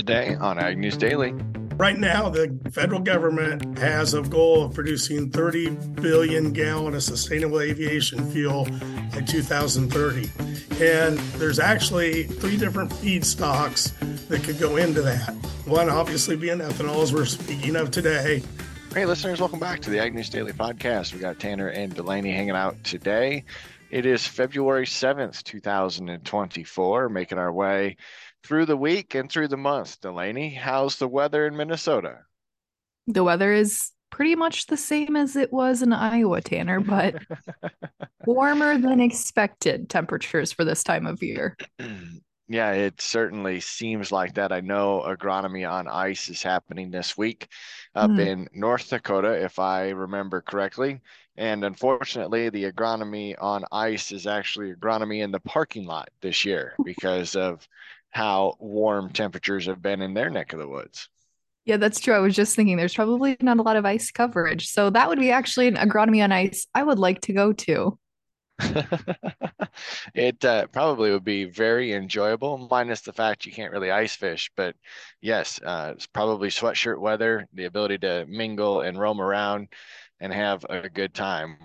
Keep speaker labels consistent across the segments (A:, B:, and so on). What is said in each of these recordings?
A: Today on Ag News Daily.
B: Right now, the federal government has a goal of producing 30 billion gallon of sustainable aviation fuel by 2030. And there's actually three different feedstocks that could go into that. One obviously being ethanol, as we're speaking of today.
A: Hey, listeners, welcome back to the Ag News Daily podcast. We got Tanner and Delaney hanging out today. It is February 7th, 2024, making our way through the week and through the month. Delaney, how's the weather in Minnesota?
C: The weather is pretty much the same as it was in Iowa, Tanner, but warmer than expected temperatures for this time of year.
A: Yeah, it certainly seems like that. I know agronomy on ice is happening this week up mm. in North Dakota, if I remember correctly. And unfortunately, the agronomy on ice is actually agronomy in the parking lot this year because of how warm temperatures have been in their neck of the woods.
C: Yeah, that's true. I was just thinking there's probably not a lot of ice coverage. So that would be actually an agronomy on ice I would like to go to.
A: it uh, probably would be very enjoyable, minus the fact you can't really ice fish. But yes, uh, it's probably sweatshirt weather, the ability to mingle and roam around and have a good time.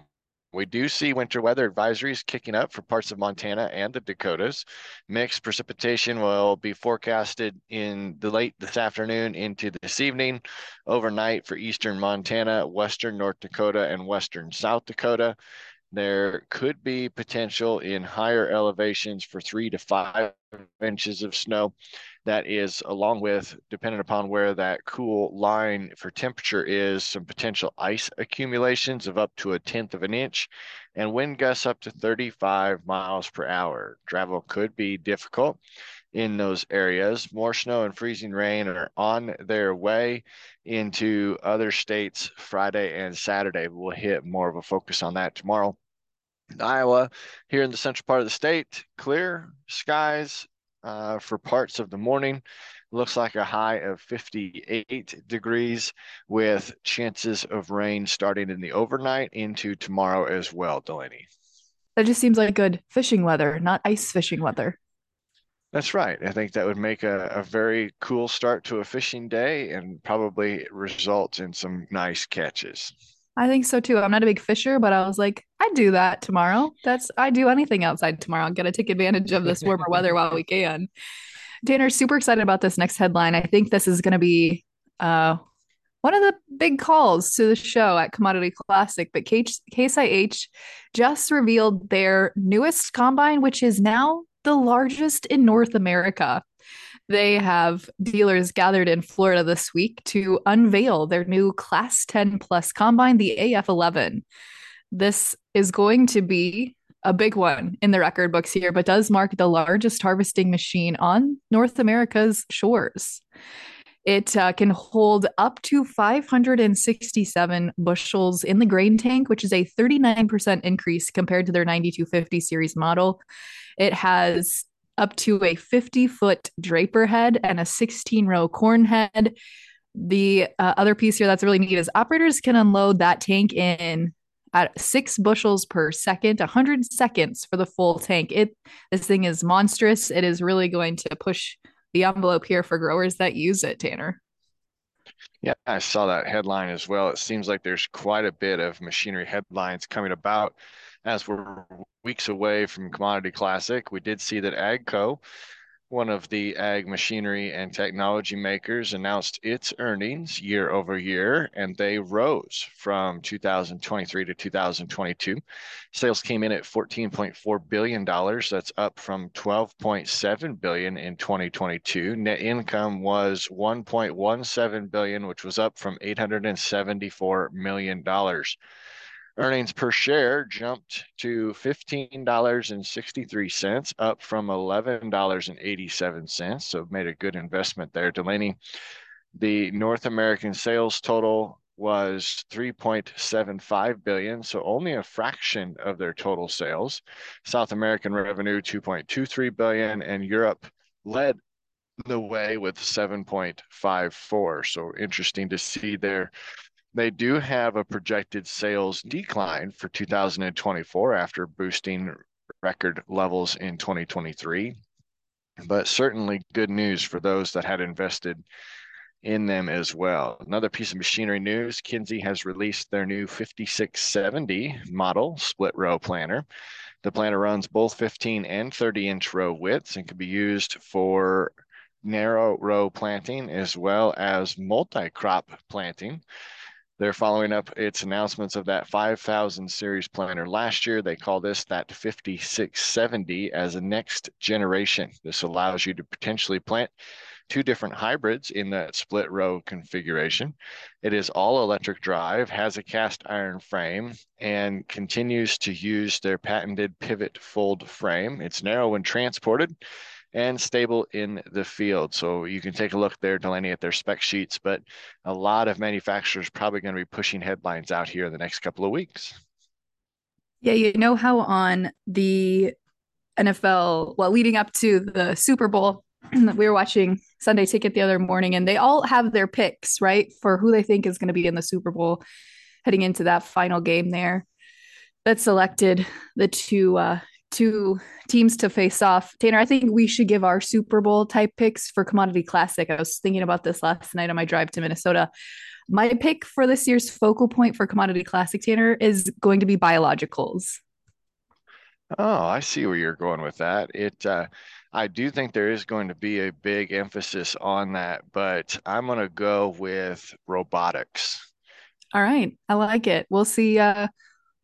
A: We do see winter weather advisories kicking up for parts of Montana and the Dakotas. Mixed precipitation will be forecasted in the late this afternoon into this evening, overnight for eastern Montana, western North Dakota, and western South Dakota. There could be potential in higher elevations for three to five inches of snow. That is, along with, depending upon where that cool line for temperature is, some potential ice accumulations of up to a tenth of an inch and wind gusts up to 35 miles per hour. Travel could be difficult in those areas. More snow and freezing rain are on their way into other states Friday and Saturday. We'll hit more of a focus on that tomorrow. Iowa, here in the central part of the state, clear skies uh, for parts of the morning. Looks like a high of 58 degrees with chances of rain starting in the overnight into tomorrow as well, Delaney.
C: That just seems like good fishing weather, not ice fishing weather.
A: That's right. I think that would make a, a very cool start to a fishing day and probably result in some nice catches.
C: I think so too. I'm not a big fisher, but I was like, I'd do that tomorrow. That's I do anything outside tomorrow. I'm gonna take advantage of this warmer weather while we can. Tanner, super excited about this next headline. I think this is gonna be uh one of the big calls to the show at Commodity Classic, but Case IH just revealed their newest combine, which is now the largest in North America. They have dealers gathered in Florida this week to unveil their new Class 10 Plus combine, the AF11. This is going to be a big one in the record books here, but does mark the largest harvesting machine on North America's shores. It uh, can hold up to 567 bushels in the grain tank, which is a 39% increase compared to their 9250 series model. It has up to a 50 foot draper head and a 16 row corn head. The uh, other piece here that's really neat is operators can unload that tank in at six bushels per second, 100 seconds for the full tank. It this thing is monstrous. It is really going to push the envelope here for growers that use it, Tanner.
A: Yeah, I saw that headline as well. It seems like there's quite a bit of machinery headlines coming about as we're weeks away from Commodity Classic. We did see that AGCO, one of the ag machinery and technology makers, announced its earnings year over year, and they rose from 2023 to 2022. Sales came in at 14.4 billion dollars. That's up from 12.7 billion in 2022. Net income was 1.17 billion, which was up from 874 million dollars. Earnings per share jumped to $15.63, up from $11.87. So made a good investment there. Delaney, the North American sales total was 3.75 billion so only a fraction of their total sales south american revenue 2.23 billion and europe led the way with 7.54 so interesting to see there they do have a projected sales decline for 2024 after boosting record levels in 2023. but certainly good news for those that had invested in them as well. Another piece of machinery news Kinze has released their new 5670 model split row planter. The planter runs both 15 and 30 inch row widths and can be used for narrow row planting as well as multi crop planting. They're following up its announcements of that 5000 series planter last year. They call this that 5670 as a next generation. This allows you to potentially plant two different hybrids in that split row configuration. It is all electric drive, has a cast iron frame, and continues to use their patented pivot fold frame. It's narrow when transported and stable in the field. So you can take a look there, Delaney, at their spec sheets, but a lot of manufacturers probably going to be pushing headlines out here in the next couple of weeks.
C: Yeah, you know how on the NFL, well, leading up to the Super Bowl, we were watching Sunday Ticket the other morning, and they all have their picks, right, for who they think is going to be in the Super Bowl heading into that final game there. That selected the two uh, two teams to face off. Tanner, I think we should give our Super Bowl type picks for Commodity Classic. I was thinking about this last night on my drive to Minnesota. My pick for this year's focal point for Commodity Classic, Tanner, is going to be biologicals.
A: Oh, I see where you're going with that. It uh, I do think there is going to be a big emphasis on that, but I'm going to go with robotics.
C: All right. I like it. We'll see uh,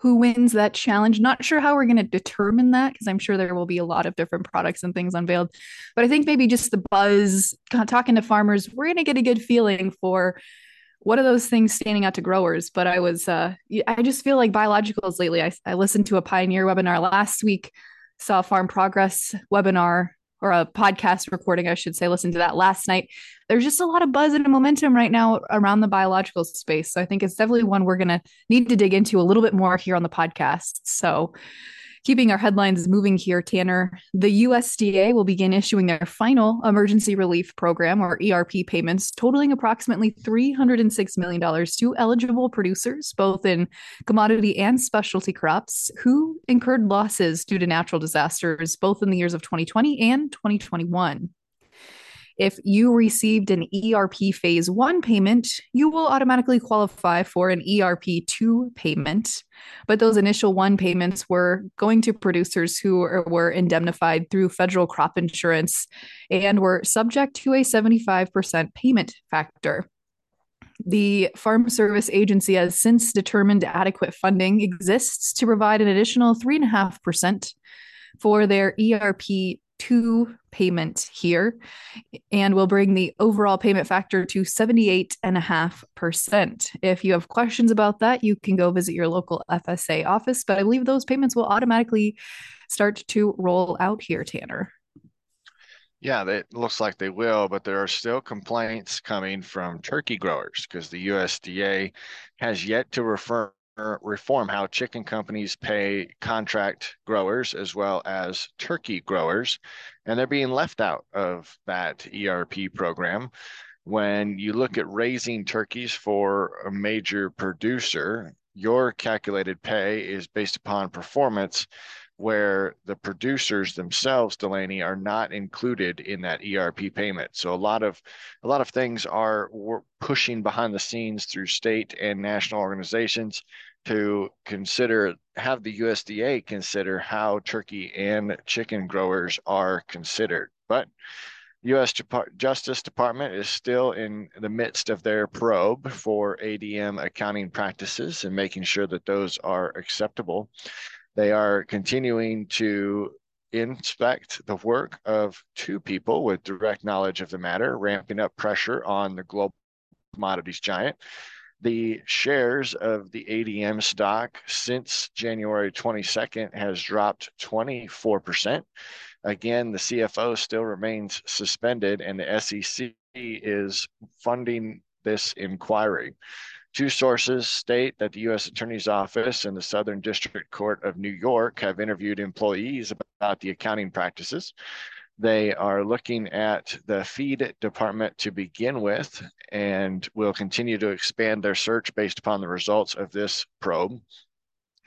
C: who wins that challenge. Not sure how we're going to determine that because I'm sure there will be a lot of different products and things unveiled. But I think maybe just the buzz, talking to farmers, we're going to get a good feeling for what are those things standing out to growers. But I was, uh, I just feel like biologicals lately. I, I listened to a Pioneer webinar last week, saw a Farm Progress webinar or a podcast recording, I should say, listened to that last night. There's just a lot of buzz and momentum right now around the biological space. So I think it's definitely one we're going to need to dig into a little bit more here on the podcast. So Keeping our headlines moving here, Tanner, the USDA will begin issuing their final emergency relief program or ERP payments, totaling approximately $306 million to eligible producers, both in commodity and specialty crops, who incurred losses due to natural disasters, both in the years of 2020 and 2021. If you received an ERP phase one payment, you will automatically qualify for an ERP two payment. But those initial one payments were going to producers who were indemnified through federal crop insurance and were subject to a 75% payment factor. The Farm Service Agency has since determined adequate funding exists to provide an additional 3.5% for their ERP two payment here and will bring the overall payment factor to 78.5%. If you have questions about that, you can go visit your local FSA office, but I believe those payments will automatically start to roll out here, Tanner.
A: Yeah, it looks like they will, but there are still complaints coming from turkey growers because the USDA has yet to refer reform how chicken companies pay contract growers as well as turkey growers, and they're being left out of that ERP program. When you look at raising turkeys for a major producer, your calculated pay is based upon performance where the producers themselves delaney are not included in that erp payment so a lot of a lot of things are pushing behind the scenes through state and national organizations to consider have the usda consider how turkey and chicken growers are considered but U.S. Justice Department is still in the midst of their probe for ADM accounting practices and making sure that those are acceptable. They are continuing to inspect the work of two people with direct knowledge of the matter, ramping up pressure on the global commodities giant. The shares of the ADM stock since January 22nd has dropped 24%. Again, the CFO still remains suspended, and the SEC is funding this inquiry. Two sources state that the U.S. Attorney's Office and the Southern District Court of New York have interviewed employees about the accounting practices. They are looking at the feed department to begin with and will continue to expand their search based upon the results of this probe.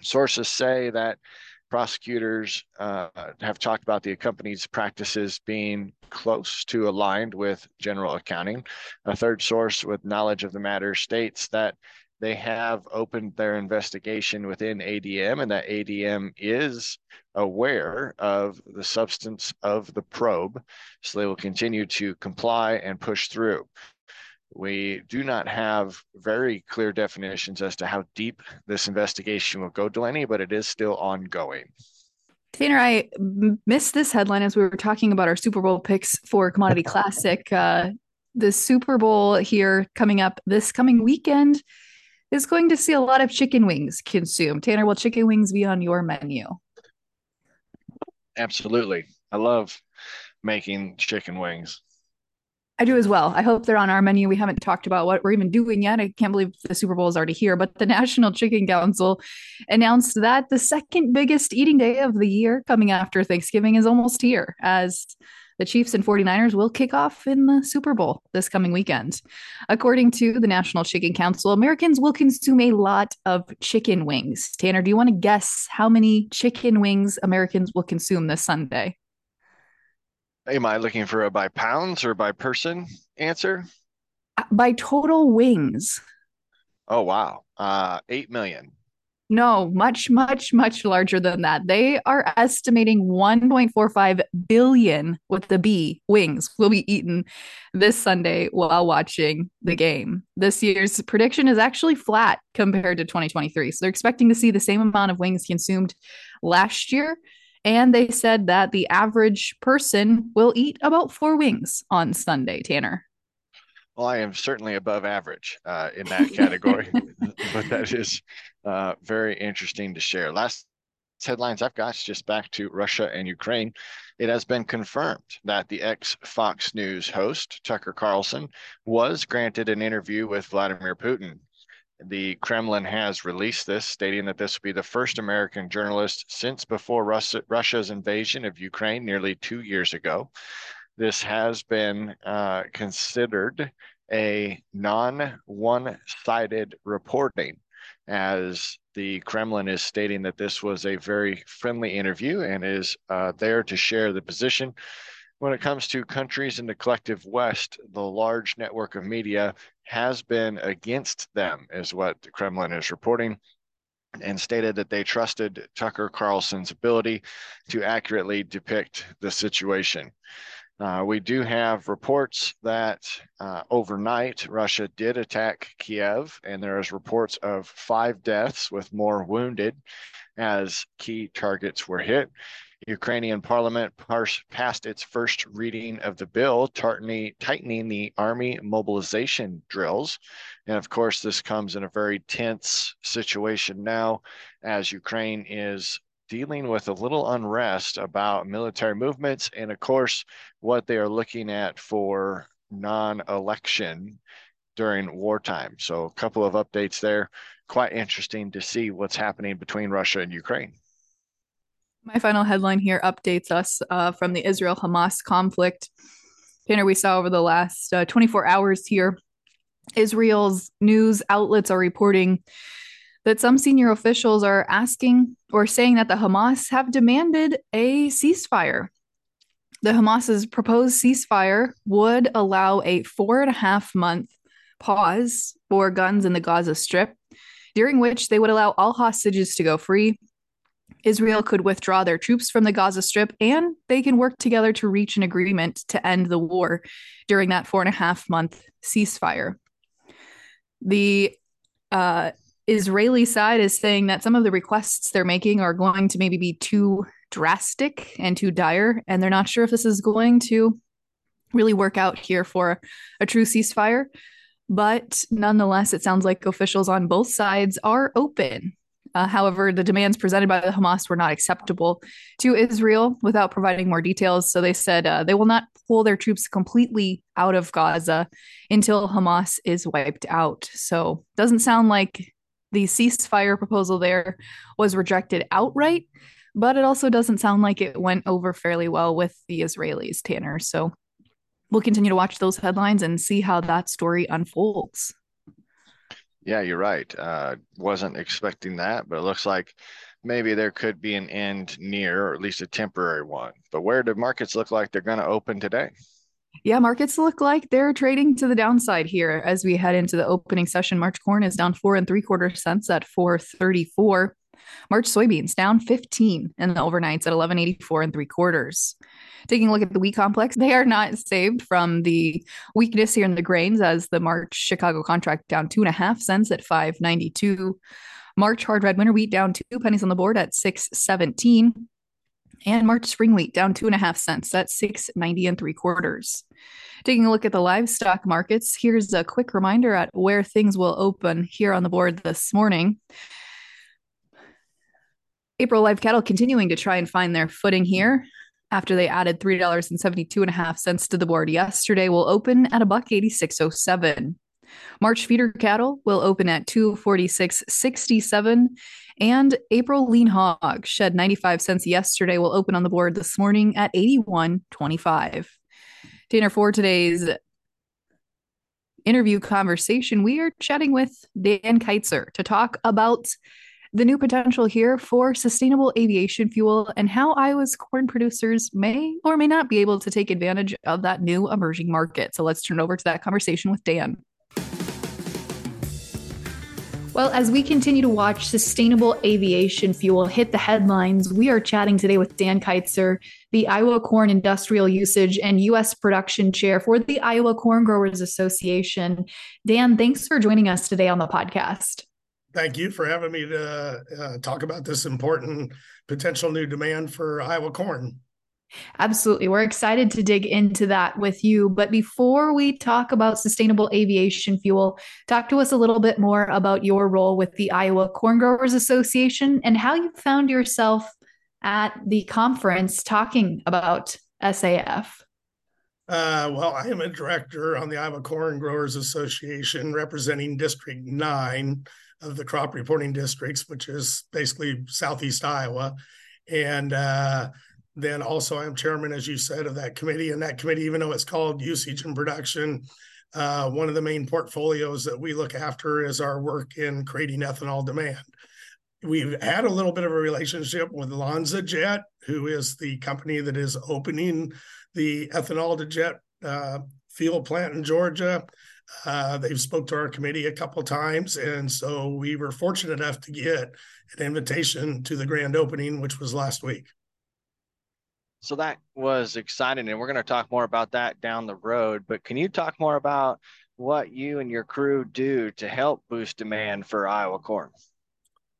A: Sources say that prosecutors uh, have talked about the company's practices being close to aligned with general accounting. A third source with knowledge of the matter states that they have opened their investigation within ADM and that ADM is aware of the substance of the probe. So they will continue to comply and push through. We do not have very clear definitions as to how deep this investigation will go, Delaney, but it is still ongoing.
C: Tanner, I missed this headline as we were talking about our Super Bowl picks for Commodity Classic. Uh, the Super Bowl here coming up this coming weekend is going to see a lot of chicken wings consumed. Tanner, will chicken wings be on your menu?
A: Absolutely. I love making chicken wings.
C: I do as well. I hope they're on our menu. We haven't talked about what we're even doing yet. I can't believe the Super Bowl is already here, but the National Chicken Council announced that the second biggest eating day of the year coming after Thanksgiving is almost here as the Chiefs and 49ers will kick off in the Super Bowl this coming weekend. According to the National Chicken Council, Americans will consume a lot of chicken wings. Tanner, do you want to guess how many chicken wings Americans will consume this Sunday?
A: Am I looking for a by pounds or by person answer?
C: By total wings.
A: Oh wow. Uh 8 million.
C: No, much, much, much larger than that. They are estimating 1.45 billion with the B wings will be eaten this Sunday while watching the game. This year's prediction is actually flat compared to 2023. So they're expecting to see the same amount of wings consumed last year and they said that the average person will eat about four wings on Sunday, Tanner.
A: Well, I am certainly above average uh, in that category, but that is uh, very interesting to share. Last headlines I've got is just back to Russia and Ukraine. It has been confirmed that the ex Fox News host, Tucker Carlson, was granted an interview with Vladimir Putin the Kremlin has released this, stating that this will be the first American journalist since before Russia, Russia's invasion of Ukraine nearly two years ago. This has been uh, considered a non one sided reporting, as the Kremlin is stating that this was a very friendly interview and is uh, there to share the position when it comes to countries in the collective West, the large network of media has been against them, is what the Kremlin is reporting, and stated that they trusted Tucker Carlson's ability to accurately depict the situation. Uh, we do have reports that uh, overnight Russia did attack Kiev, and there is reports of five deaths with more wounded as key targets were hit. Ukrainian parliament passed its first reading of the bill, tightening the army mobilization drills. And of course, this comes in a very tense situation now as Ukraine is dealing with a little unrest about military movements and, of course, what they are looking at for non election during wartime. So, a couple of updates there. Quite interesting to see what's happening between Russia and Ukraine.
C: My final headline here updates us uh, from the Israel Hamas conflict. Tanner, we saw over the last uh, 24 hours here, Israel's news outlets are reporting that some senior officials are asking or saying that the Hamas have demanded a ceasefire. The Hamas's proposed ceasefire would allow a four and a half month pause for guns in the Gaza Strip, during which they would allow all hostages to go free Israel could withdraw their troops from the Gaza Strip and they can work together to reach an agreement to end the war during that four and a half month ceasefire. The uh, Israeli side is saying that some of the requests they're making are going to maybe be too drastic and too dire, and they're not sure if this is going to really work out here for a true ceasefire. But nonetheless, it sounds like officials on both sides are open uh, however, the demands presented by the Hamas were not acceptable to Israel without providing more details. So they said uh, they will not pull their troops completely out of Gaza until Hamas is wiped out. So doesn't sound like the ceasefire proposal there was rejected outright, but it also doesn't sound like it went over fairly well with the Israelis, Tanner. So we'll continue to watch those headlines and see how that story unfolds.
A: Yeah, you're right. Uh, wasn't expecting that, but it looks like maybe there could be an end near, or at least a temporary one. But where do markets look like they're going to open today?
C: Yeah, markets look like they're trading to the downside here as we head into the opening session. March corn is down four and three quarter cents at 434. March soybeans down 15 in the overnights at 1184 and three quarters. Taking a look at the wheat complex, they are not saved from the weakness here in the grains as the March Chicago contract down two and a half cents at 592. March hard red winter wheat down two pennies on the board at 617. And March spring wheat down two and a half cents at 690 and three quarters. Taking a look at the livestock markets, here's a quick reminder at where things will open here on the board this morning. April live cattle continuing to try and find their footing here after they added $3.72.5 to the board yesterday will open at a buck 8607. March feeder cattle will open at 246.67 and April lean hog shed 95 cents yesterday will open on the board this morning at 81.25. Tanner for today's interview conversation, we are chatting with Dan Keitzer to talk about the new potential here for sustainable aviation fuel and how Iowa's corn producers may or may not be able to take advantage of that new emerging market. So let's turn over to that conversation with Dan. Well, as we continue to watch sustainable aviation fuel hit the headlines, we are chatting today with Dan Keitzer, the Iowa Corn Industrial Usage and U.S. Production Chair for the Iowa Corn Growers Association. Dan, thanks for joining us today on the podcast.
B: Thank you for having me to uh, talk about this important potential new demand for Iowa corn.
C: Absolutely. We're excited to dig into that with you. But before we talk about sustainable aviation fuel, talk to us a little bit more about your role with the Iowa Corn Growers Association and how you found yourself at the conference talking about SAF.
B: Uh, well, I am a director on the Iowa Corn Growers Association representing District 9 of the crop reporting districts, which is basically Southeast Iowa. And uh, then also, I'm chairman, as you said, of that committee. And that committee, even though it's called usage and production, uh, one of the main portfolios that we look after is our work in creating ethanol demand. We've had a little bit of a relationship with LanzaJet, who is the company that is opening the ethanol to jet uh, fuel plant in Georgia. Uh, they've spoke to our committee a couple times, and so we were fortunate enough to get an invitation to the grand opening, which was last week.
A: So that was exciting, and we're going to talk more about that down the road. But can you talk more about what you and your crew do to help boost demand for Iowa corn?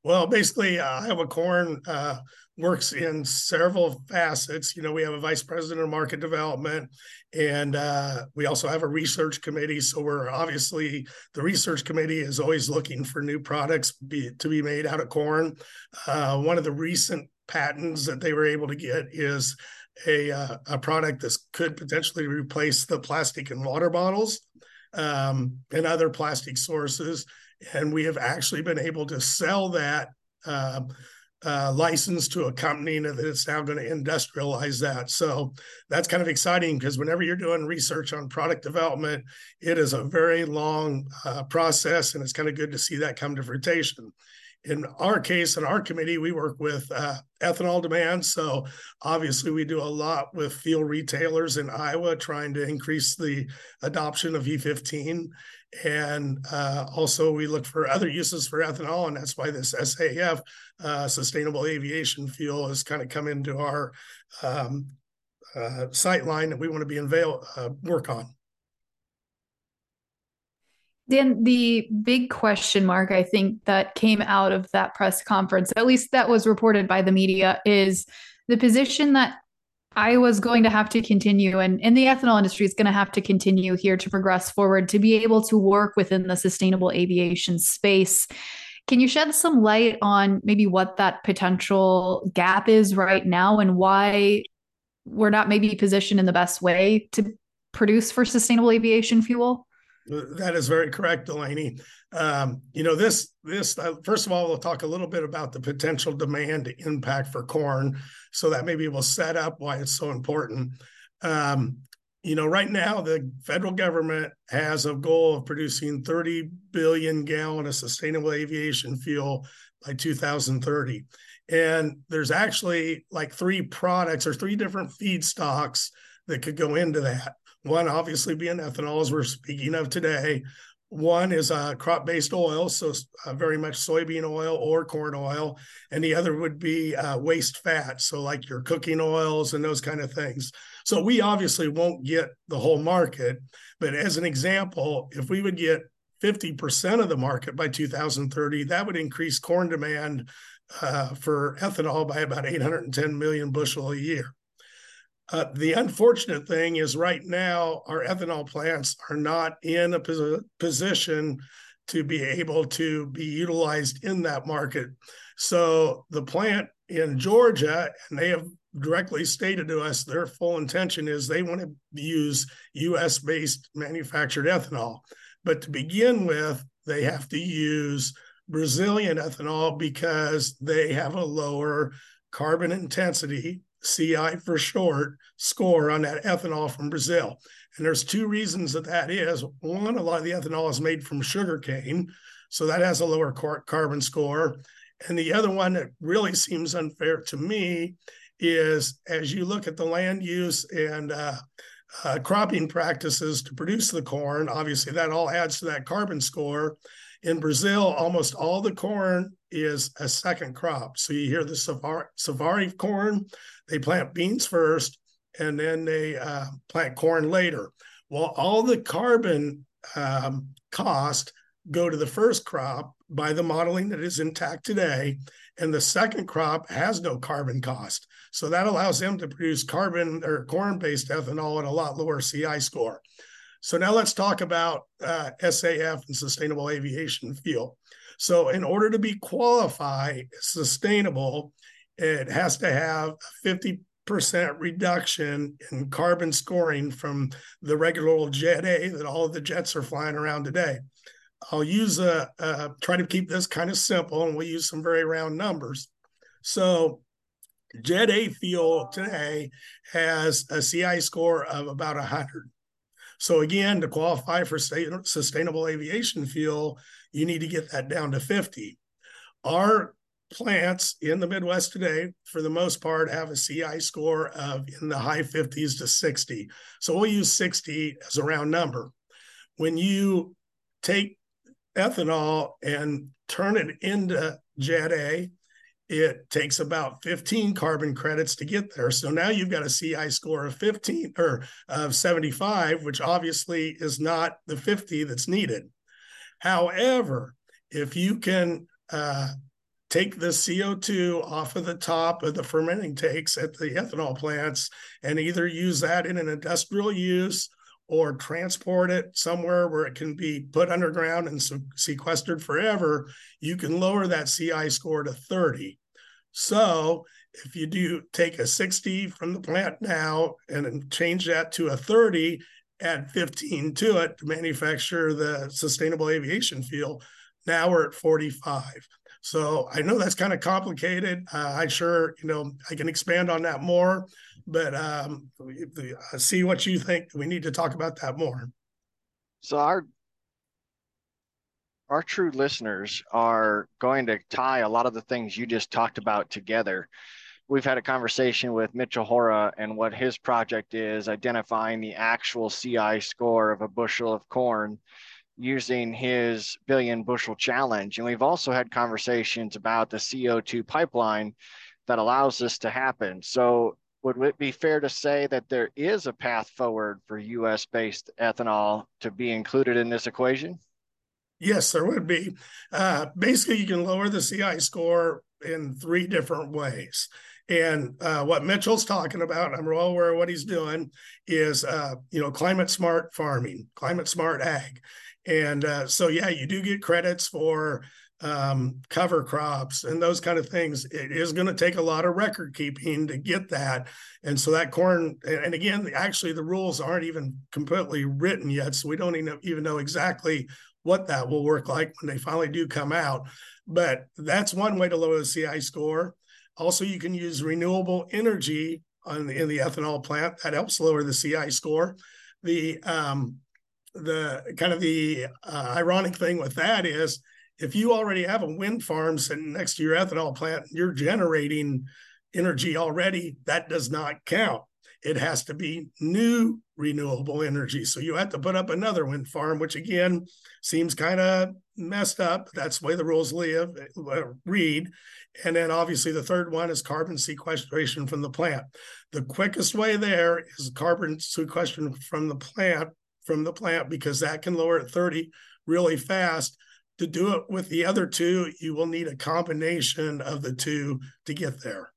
B: Well, basically, uh, Iowa Corn uh, works in several facets. You know, we have a vice president of market development, and uh, we also have a research committee. So we're obviously the research committee is always looking for new products be, to be made out of corn. Uh, one of the recent patents that they were able to get is a uh, a product that could potentially replace the plastic and water bottles um, and other plastic sources. And we have actually been able to sell that uh, uh, license to a company that is now going to industrialize that. So that's kind of exciting because whenever you're doing research on product development, it is a very long uh, process, and it's kind of good to see that come to fruition in our case, in our committee, we work with uh, ethanol demand. So obviously, we do a lot with fuel retailers in Iowa trying to increase the adoption of E15. And uh, also, we look for other uses for ethanol, and that's why this SAF, uh, sustainable aviation fuel, has kind of come into our um, uh, sight line that we want to be unveil uh, work on.
C: Dan, the big question mark I think that came out of that press conference, at least that was reported by the media, is the position that Iowa's going to have to continue and, and the ethanol industry is going to have to continue here to progress forward to be able to work within the sustainable aviation space. Can you shed some light on maybe what that potential gap is right now and why we're not maybe positioned in the best way to produce for sustainable aviation fuel?
B: That is very correct, Delaney. Um, you know, this this uh, first of all, we'll talk a little bit about the potential demand impact for corn, so that maybe we'll set up why it's so important. Um, you know, right now the federal government has a goal of producing 30 billion gallon of sustainable aviation fuel by 2030. And there's actually like three products or three different feedstocks that could go into that. One, obviously, being ethanol, as we're speaking of today. One is a crop based oil, so uh, very much soybean oil or corn oil. And the other would be uh, waste fat, so like your cooking oils and those kind of things. So we obviously won't get the whole market. But as an example, if we would get 50% of the market by 2030, that would increase corn demand uh, for ethanol by about 810 million bushel a year. Uh, the unfortunate thing is, right now, our ethanol plants are not in a pos- position to be able to be utilized in that market. So the plant in Georgia, and they have directly stated to us their full intention is they want to use US based manufactured ethanol. But to begin with, they have to use Brazilian ethanol because they have a lower carbon intensity CI for short, score on that ethanol from Brazil. And there's two reasons that that is. One, a lot of the ethanol is made from sugar cane, so that has a lower car- carbon score. And the other one that really seems unfair to me is as you look at the land use and uh, uh, cropping practices to produce the corn, obviously that all adds to that carbon score. In Brazil, almost all the corn is a second crop. So you hear the Savari, Savari corn, they plant beans first and then they uh, plant corn later. Well, all the carbon um, cost go to the first crop by the modeling that is intact today. And the second crop has no carbon cost. So that allows them to produce carbon or corn based ethanol at a lot lower CI score. So now let's talk about uh, SAF and sustainable aviation fuel. So in order to be qualified sustainable, it has to have a 50% reduction in carbon scoring from the regular old Jet A that all of the jets are flying around today. I'll use a, a try to keep this kind of simple and we'll use some very round numbers. So Jet A fuel today has a CI score of about 100. So again, to qualify for sustainable aviation fuel, you need to get that down to 50. Our plants in the Midwest today, for the most part, have a CI score of in the high 50s to 60. So we'll use 60 as a round number. When you take ethanol and turn it into Jet A, it takes about 15 carbon credits to get there. So now you've got a CI score of 15 or of 75, which obviously is not the 50 that's needed. However, if you can uh, take the CO2 off of the top of the fermenting tanks at the ethanol plants and either use that in an industrial use or transport it somewhere where it can be put underground and sequestered forever, you can lower that CI score to 30. So if you do take a 60 from the plant now and change that to a 30, add 15 to it to manufacture the sustainable aviation fuel, now we're at 45. So I know that's kind of complicated. Uh, I sure, you know, I can expand on that more but um, see what you think. We need to talk about that more.
A: So our our true listeners are going to tie a lot of the things you just talked about together. We've had a conversation with Mitchell Hora and what his project is, identifying the actual CI score of a bushel of corn using his billion bushel challenge. And we've also had conversations about the CO2 pipeline that allows this to happen. So would it be fair to say that there is a path forward for US based ethanol to be included in this equation?
B: Yes, there would be. Uh, basically, you can lower the CI score in three different ways. And uh, what Mitchell's talking about, I'm well aware of what he's doing, is uh, you know climate smart farming, climate smart ag, and uh, so yeah, you do get credits for um, cover crops and those kind of things. It is going to take a lot of record keeping to get that. And so that corn, and again, actually the rules aren't even completely written yet. So we don't even know, even know exactly what that will work like when they finally do come out. But that's one way to lower the CI score. Also, you can use renewable energy on the, in the ethanol plant. That helps lower the CI score. The um, the kind of the uh, ironic thing with that is if you already have a wind farm sitting next to your ethanol plant, you're generating energy already, that does not count. It has to be new renewable energy. So you have to put up another wind farm, which again seems kind of messed up. That's the way the rules live, uh, read. And then obviously the third one is carbon sequestration from the plant. The quickest way there is carbon sequestration from the plant from the plant because that can lower it 30 really fast. To do it with the other two, you will need a combination of the two to get there.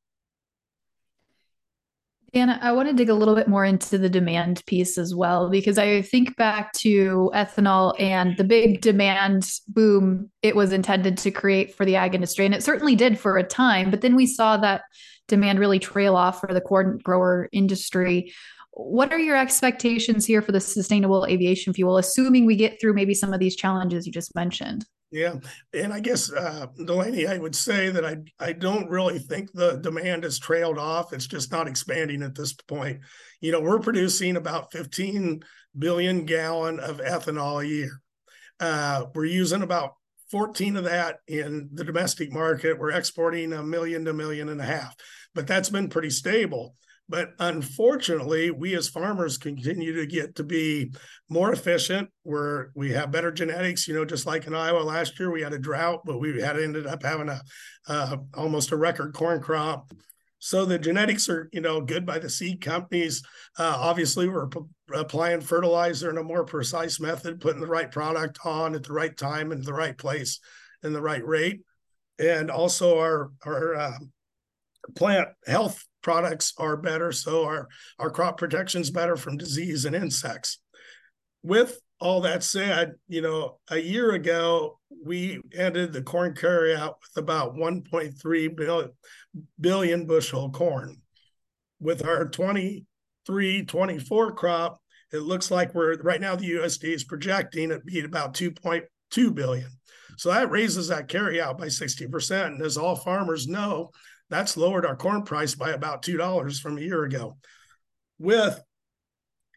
C: Dan, I want to dig a little bit more into the demand piece as well, because I think back to ethanol and the big demand boom it was intended to create for the ag industry. And it certainly did for a time, but then we saw that demand really trail off for the corn grower industry. What are your expectations here for the sustainable aviation fuel, assuming we get through maybe some of these challenges you just mentioned?
B: Yeah, and I guess uh, Delaney, I would say that I I don't really think the demand has trailed off. It's just not expanding at this point. You know, we're producing about 15 billion gallon of ethanol a year. Uh, we're using about 14 of that in the domestic market. We're exporting a million to million and a half, but that's been pretty stable. But unfortunately, we as farmers continue to get to be more efficient. Where we have better genetics. You know, just like in Iowa last year, we had a drought, but we had ended up having a uh, almost a record corn crop. So the genetics are, you know, good by the seed companies. Uh, obviously, we're p- applying fertilizer in a more precise method, putting the right product on at the right time and the right place and the right rate, and also our our uh, plant health products are better, so our our crop protection is better from disease and insects. With all that said, you know, a year ago we ended the corn carryout with about 1.3 billion, billion bushel corn. With our 23 24 crop, it looks like we're right now the USDA is projecting it be about 2.2 billion. So that raises that carryout by 60%. And as all farmers know, that's lowered our corn price by about $2 from a year ago. With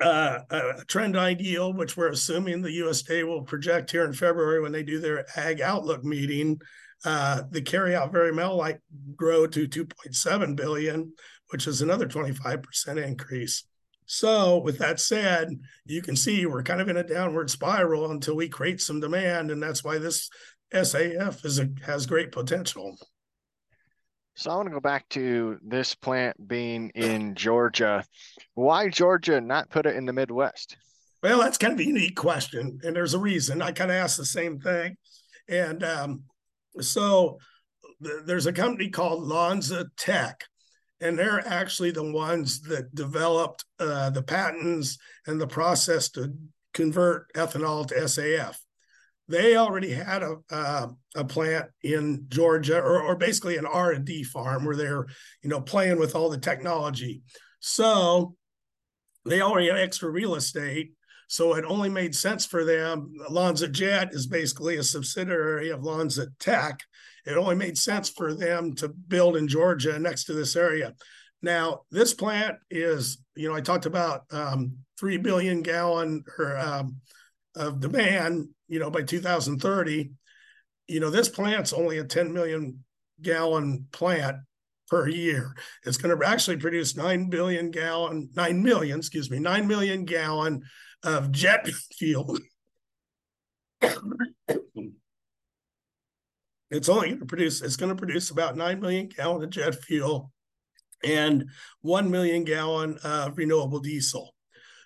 B: uh, a trend ideal, which we're assuming the USDA will project here in February when they do their Ag Outlook meeting, uh, the carryout very might grow to 2.7 billion, which is another 25% increase. So, with that said, you can see we're kind of in a downward spiral until we create some demand, and that's why this SAF is a, has great potential.
A: So I want to go back to this plant being in Georgia. Why Georgia not put it in the Midwest?
B: Well, that's kind of a unique question, and there's a reason. I kind of asked the same thing, and um, so th- there's a company called Lonza Tech, and they're actually the ones that developed uh, the patents and the process to convert ethanol to SAF they already had a uh, a plant in Georgia, or or basically an R and D farm where they're you know playing with all the technology. So they already had extra real estate, so it only made sense for them. LanzaJet is basically a subsidiary of Lonza Tech. It only made sense for them to build in Georgia next to this area. Now, this plant is, you know, I talked about um, three billion gallon or um, of demand, you know, by 2030, you know, this plant's only a 10 million gallon plant per year. It's going to actually produce 9 billion gallon, 9 million, excuse me, 9 million gallon of jet fuel. it's only going to produce, it's going to produce about 9 million gallon of jet fuel and 1 million gallon of renewable diesel.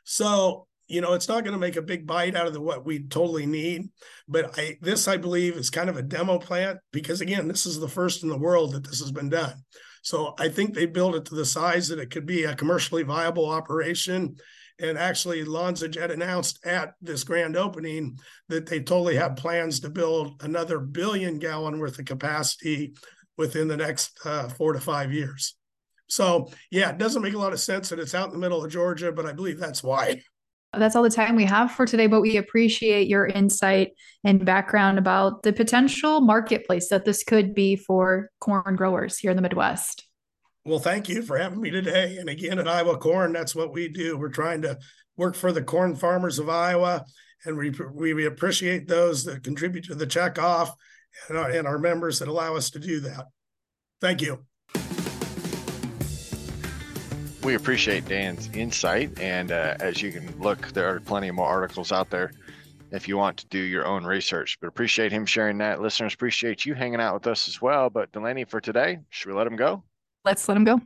B: So you know, it's not going to make a big bite out of the, what we totally need. But I, this, I believe, is kind of a demo plant because, again, this is the first in the world that this has been done. So I think they built it to the size that it could be a commercially viable operation. And actually, LanzaJet announced at this grand opening that they totally have plans to build another billion gallon worth of capacity within the next uh, four to five years. So, yeah, it doesn't make a lot of sense that it's out in the middle of Georgia, but I believe that's why.
C: That's all the time we have for today, but we appreciate your insight and background about the potential marketplace that this could be for corn growers here in the Midwest.
B: Well, thank you for having me today. And again, at Iowa Corn, that's what we do. We're trying to work for the corn farmers of Iowa, and we, we appreciate those that contribute to the checkoff. and our members that allow us to do that. Thank you.
A: We appreciate Dan's insight. And uh, as you can look, there are plenty of more articles out there if you want to do your own research. But appreciate him sharing that. Listeners, appreciate you hanging out with us as well. But Delaney, for today, should we let him go?
C: Let's let him go.